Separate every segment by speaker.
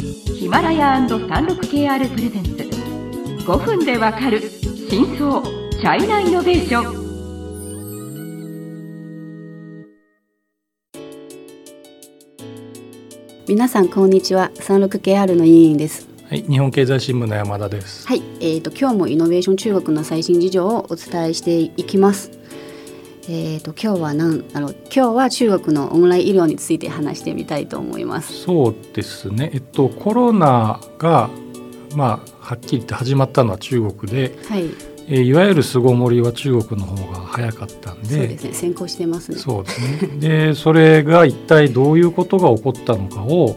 Speaker 1: ヒマラヤ &36KR プレゼンツ5分でわかる真相チャイナイノベーション
Speaker 2: 皆さんこんにちは 36KR の委員です
Speaker 3: はい、日本経済新聞の山田です。
Speaker 2: はい、えー、と今日もイノベーション中国の最新事情をお伝えしていきます。えー、と今日はなんあの今日は中国のオンライン医療について話してみたいと思います。
Speaker 3: そうですね。えっとコロナがまあはっきり言って始まったのは中国で、
Speaker 2: はい、
Speaker 3: えーいわゆる巣ごもりは中国の方が早かったんで、
Speaker 2: そうですね先行してますね。
Speaker 3: そうですね。で、それが一体どういうことが起こったのかを、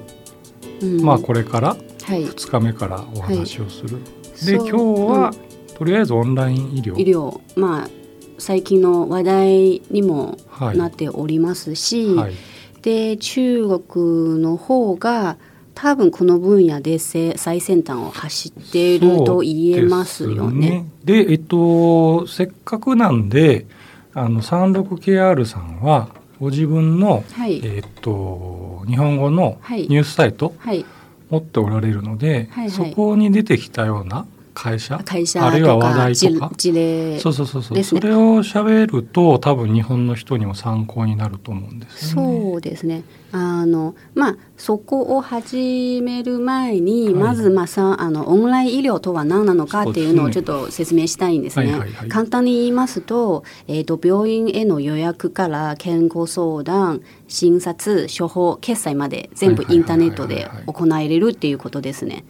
Speaker 2: うん
Speaker 3: まあこれから
Speaker 2: はい、
Speaker 3: 2日目からお話をする。
Speaker 2: そう
Speaker 3: で、今日は、とりあえずオンライン医療。
Speaker 2: 医療まあ最近の話題にも
Speaker 3: はい。
Speaker 2: なっておりますし、
Speaker 3: はい。
Speaker 2: で中国の方が多分この分野でせ最先端を走っていると言えますよね。
Speaker 3: ですね。で、えっと、せっかくなんで、あの 36KR さんはご自分の、
Speaker 2: はい、
Speaker 3: えっと、日本語の
Speaker 2: はい。
Speaker 3: ニュースサイト
Speaker 2: はい、
Speaker 3: 持っておられるので、
Speaker 2: はいはい。
Speaker 3: そこに出てきたような会社、
Speaker 2: 会社
Speaker 3: あるいは話題とか、
Speaker 2: 事例。
Speaker 3: そうそうそうそう、それを喋ると多分日本の人にも参考になると思うんですよね。
Speaker 2: そうですね。あのまあそこを始める前に、
Speaker 3: はい
Speaker 2: まずまあさあのオンライン医療とは何なのかっていうのをちょっと説明したいんですね。
Speaker 3: はいはいはい
Speaker 2: 簡単に言いますと、えっ、と病院への予約から健康相談、診察、処方、決済まで全部インターネットで行えれるっていうことですね。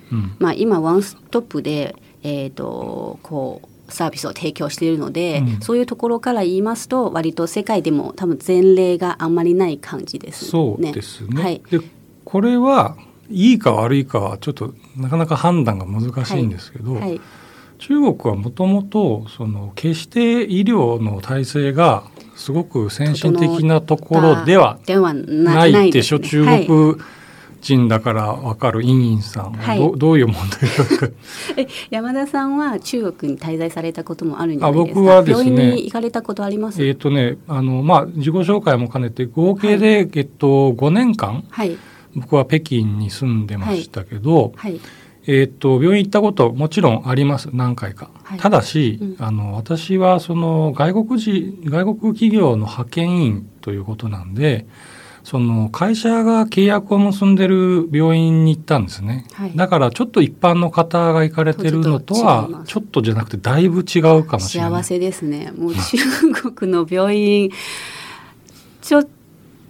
Speaker 2: 今ワンストップでえっ、とこう。サービスを提供しているので、
Speaker 3: うん。
Speaker 2: そういうところから言いますと割と世界でも多分前例があんまりない感じですね。
Speaker 3: そうですね。
Speaker 2: はい、
Speaker 3: でこれはいいか悪いかはちょっとなかなか判断が難しいんですけど、
Speaker 2: はい、
Speaker 3: 中国はもともとその決して医療の体制がすごく先進的なところでは
Speaker 2: な
Speaker 3: ないでしょ、中
Speaker 2: はい
Speaker 3: 国人だからわかるインインさん。は
Speaker 2: はい。
Speaker 3: ど,、どういう問題
Speaker 2: 山田さんは中国に滞在されたこともあるんじゃないですか？
Speaker 3: あ僕はですね。
Speaker 2: 病院に行かれたことあります？
Speaker 3: えっとねあのまあ自己紹介も兼ねて合計で、えっと5年間
Speaker 2: はい。
Speaker 3: 僕は北京に住んでましたけど、
Speaker 2: はい。
Speaker 3: えー、と病院行ったこともちろんあります。何回か、
Speaker 2: はい。
Speaker 3: ただし、
Speaker 2: うん。
Speaker 3: あの私はその外国人外国企業の派遣員ということなんでその会社が契約を結んでる病院に行ったんですね、
Speaker 2: はい。
Speaker 3: だからちょっと一般の方が行かれてるのとはちょっとじゃなくてだいぶ違うかもしれない。
Speaker 2: 幸せですね。もう中国の病院ちょっ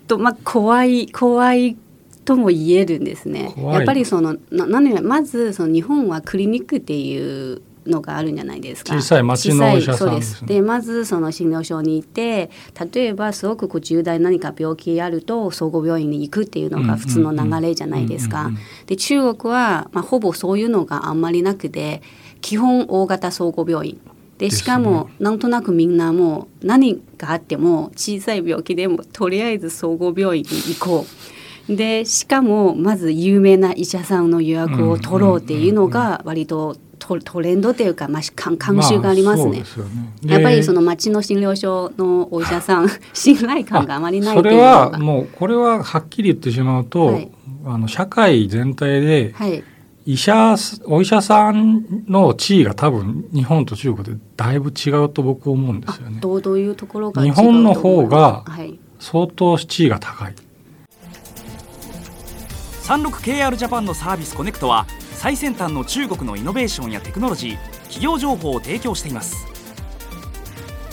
Speaker 2: とまあ怖い 怖いとも言えるんですね。やっぱりそのな何よりまずその日本はクリニックっていうのがあるんじゃないですか。
Speaker 3: 小さい町のお医者さんですね
Speaker 2: そうです。でまずその診療所に行って例えばすごくこう重大な何か病気あると総合病院に行くっていうのが普通の流れじゃないですか。で中国は、まあ、ほぼそういうのがあんまりなくて基本大型総合病院でしかもなんとなくみんなもう何があっても小さい病気でもとりあえず総合病院に行こう。でしかもまず有名な医者さんの予約を取ろうっていうのが割とトトレンドというか、まあ、慣慣習がありますね。
Speaker 3: そうですよねで
Speaker 2: やっぱりその町の診療所のお医者さん 信頼感があまりないっ
Speaker 3: それ
Speaker 2: ていうのが
Speaker 3: はもうこれははっきり言ってしまうと、
Speaker 2: はい
Speaker 3: あの社会全体で
Speaker 2: はい
Speaker 3: 医者お医者さんの地位が多分日本と中国でだいぶ違うと僕思うんですよね。
Speaker 2: どうどういうところが違う
Speaker 3: 日本の方が相当地位が高い。
Speaker 4: 36KR ジャパンのサービスコネクトは最先端の中国のイノベーションやテクノロジー企業情報を提供しています。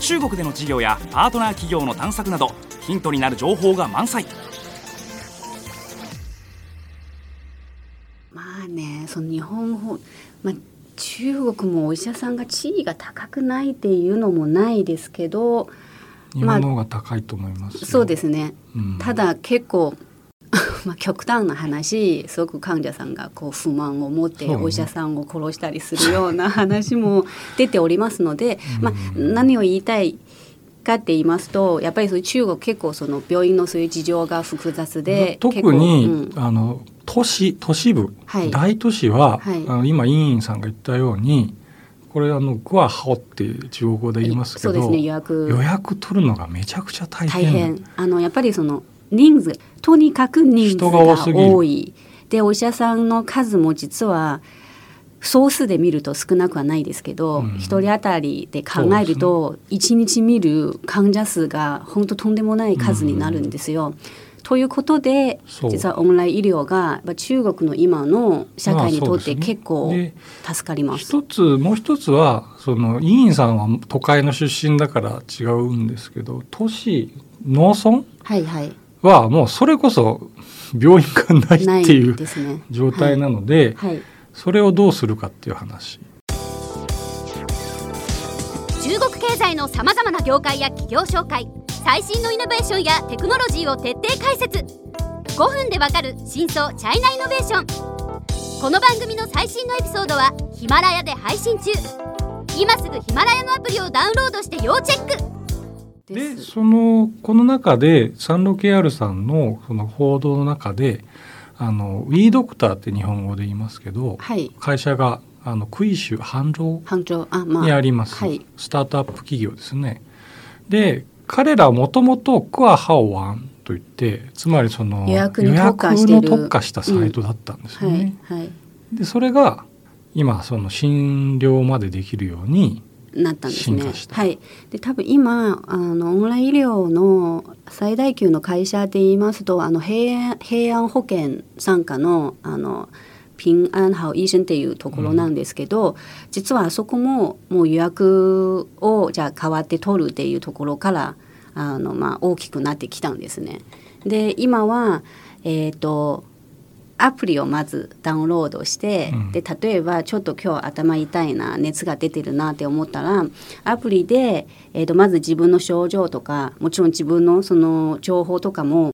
Speaker 4: 中国での事業やパートナー企業の探索などヒントになる情報が満載。
Speaker 2: まあねその日本ほ、まあ、中国もお医者さんが地位が高くないっていうのもないですけど
Speaker 3: 日本の方が高いと思いますよ、
Speaker 2: そうですね。
Speaker 3: うん。
Speaker 2: ただ結構まあ極端な話すごく患者さんがこう不満を持ってお医者さんを殺したりするような話も出ておりますので、まあ、何を言いたいかって言いますとやっぱりそ中国結構その病院のそういう事情が複雑で
Speaker 3: 特に、
Speaker 2: うん。
Speaker 3: あの都市都市部、
Speaker 2: はい。
Speaker 3: 大都市は、
Speaker 2: はい。
Speaker 3: あの今委員さんが言ったようにこれあのグアハオって中国語で言いますけど、
Speaker 2: そうですね予約。
Speaker 3: 予約取るのがめちゃくちゃ大変。
Speaker 2: 大変。あのやっぱりその人数。とにかく人数
Speaker 3: 人が多
Speaker 2: い。でお医者さんの数も実は総数で見ると少なくはないですけど、
Speaker 3: うん。
Speaker 2: 一人当たりで考えると一日見る患者数が本当とんでもない数になるんですよ。ということで実はオンライン医療が中国の今の社会にとって結構
Speaker 3: で
Speaker 2: 助かります。
Speaker 3: 一つもう一つはその委員さんは都会の出身だから違うんですけど都市農村？
Speaker 2: はいはい。
Speaker 3: はもうそれこそ病院がないっていう
Speaker 2: ね。
Speaker 3: 状態なので、
Speaker 2: はい。
Speaker 3: それをどうするかっていう話。
Speaker 5: 中国経済のさまざまな業界や企業紹介最新のイノベーションやテクノロジーを徹底解説。5分でわかる真相チャイナイノベーション。この番組の最新のエピソードはヒマラヤで配信中。今すぐヒマラヤのアプリをダウンロードして要チェック
Speaker 2: で
Speaker 3: そのこの中でサンロ KR さんのその報道の中であのウィードクターって日本語で言いますけど、
Speaker 2: はい。
Speaker 3: 会社があのクイシュ繁盛にあ
Speaker 2: あ
Speaker 3: ります、
Speaker 2: はい
Speaker 3: スタートアップ企業ですね。で彼らはもともとクアハオワンといってつまりその
Speaker 2: 予約
Speaker 3: の特化したサイトだったんですよ
Speaker 2: は
Speaker 3: ね。
Speaker 2: いはい。
Speaker 3: でそれが今その診療までできるように
Speaker 2: なったんですねはい。で多分今あのオンライン医療の最大級の会社で言いますとあの平安平安保険傘下のあの平安好医生っていうところなんですけど、実はあそこももう予約をじゃあ代わって取るっていうところからあのまあ大きくなってきたんですね。で今はえっ、とアプリをまずダウンロードして、
Speaker 3: うん。
Speaker 2: で例えばちょっと今日頭痛いな熱が出てるなって思ったらアプリで、えー、とまず自分の症状とかもちろん自分のその情報とかも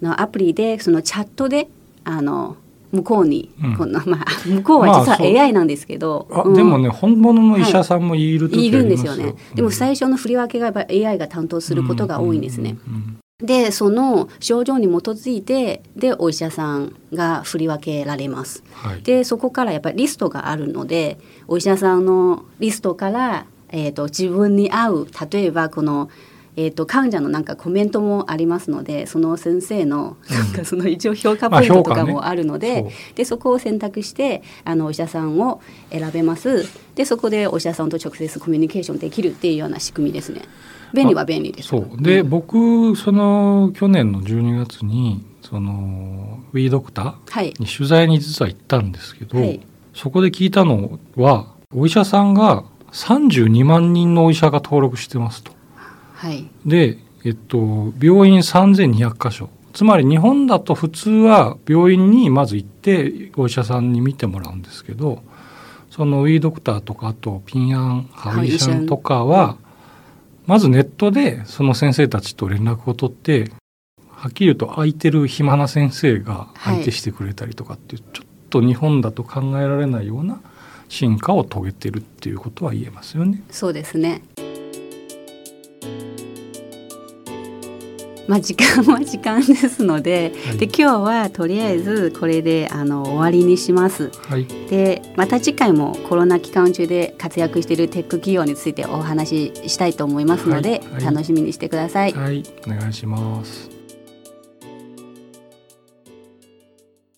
Speaker 2: のアプリでそのチャットであの向こうに、
Speaker 3: うん。
Speaker 2: このまあ、向こうは実は AI なんですけど、
Speaker 3: あ、
Speaker 2: うん。
Speaker 3: でもね本物の医者さんもいる時
Speaker 2: い。るんですよね。でも最初の振り分けがやっぱ AI が担当することが多いんですね。
Speaker 3: うん
Speaker 2: でその症状に基づいてでお医者さんが振り分けられます。
Speaker 3: はい、
Speaker 2: でそこからやっぱりリストがあるのでお医者さんのリストから、えー、と自分に合う例えばこの、えー、と患者のなんかコメントもありますのでその先生のなんかその一応評価ポイントとかもあるので,、でそこを選択してあのお医者さんを選べます。でそこでお医者さんと直接コミュニケーションできるっていうような仕組みですね。便利は便利です。
Speaker 3: そう。で、
Speaker 2: ん。
Speaker 3: 僕その去年の12月にそのウィードクタ
Speaker 2: はい。
Speaker 3: ーに取材に実は行ったんですけど、
Speaker 2: はい。
Speaker 3: そこで聞いたのはお医者さんが32万人のお医者が登録してますと。
Speaker 2: はい。
Speaker 3: で、えっと、病院3200箇所。つまり日本だと普通は病院にまず行ってお医者さんに見てもらうんですけどそのウィードクターとかあとピンアンハウイシャンとかはまずネットでその先生たちと連絡を取ってはっきり言うと空いてる暇な先生が相手してくれたりとかっていう、ちょっと日本だと考えられないような進化を遂げてるっていうことは言えますよね。
Speaker 2: そうですね。まあ時間 は時間ですので、
Speaker 3: はい
Speaker 2: で今日はとりあえずこれであの終わりにします。
Speaker 3: はい、
Speaker 2: でまた次回もコロナ期間中で活躍しているテック企業についてお話ししたいと思いますので、
Speaker 3: はいはい
Speaker 2: 楽しみにしてください。
Speaker 3: はい、お願いします。